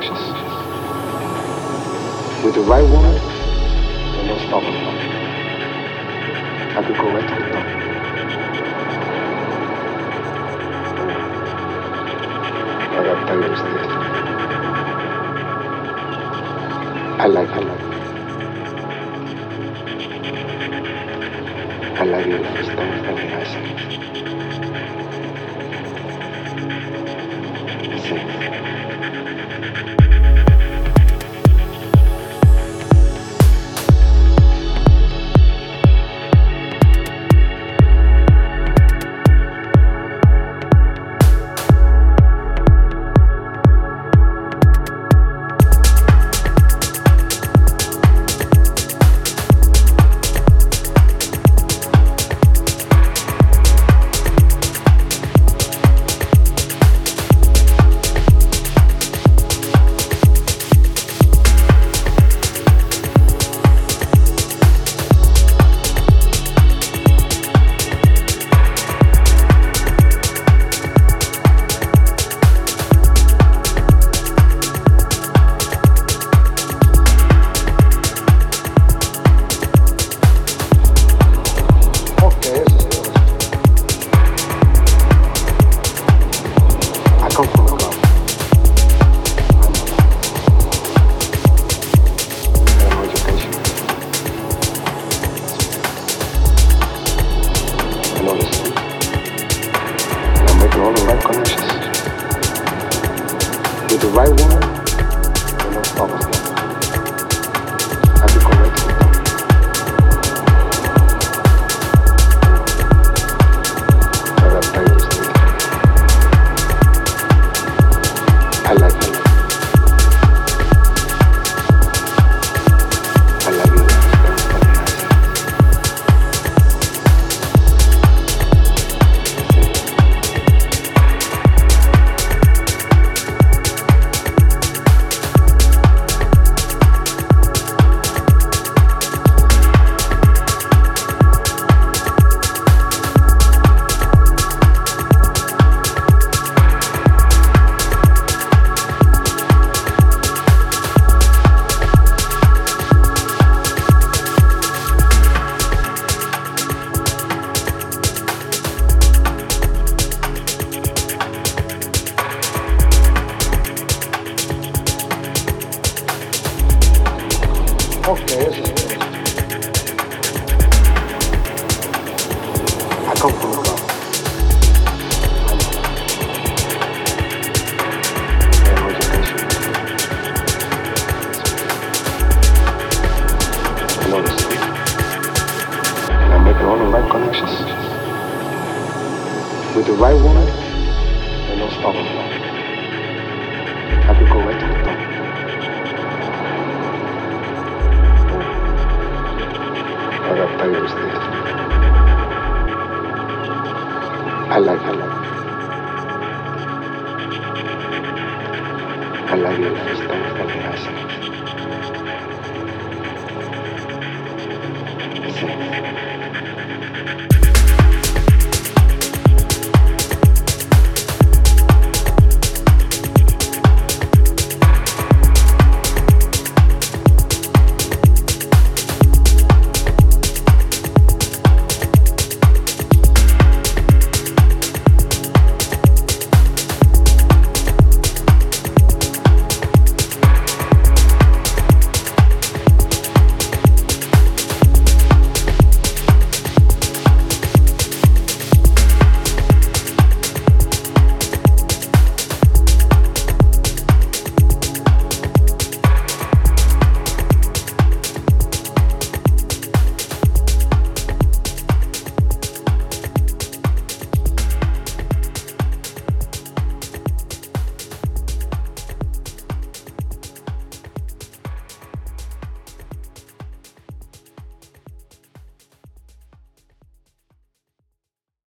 connections. With the right woman, you're unstoppable. I could go right to the top. I got this. I like I like. I like you the first time from the With the right woman, no problem. This. And I'm making all the right connections. With the right woman, you're no stoppable. I could go right to అలాగే అలాగే వస్తాం అలాగే ఆశ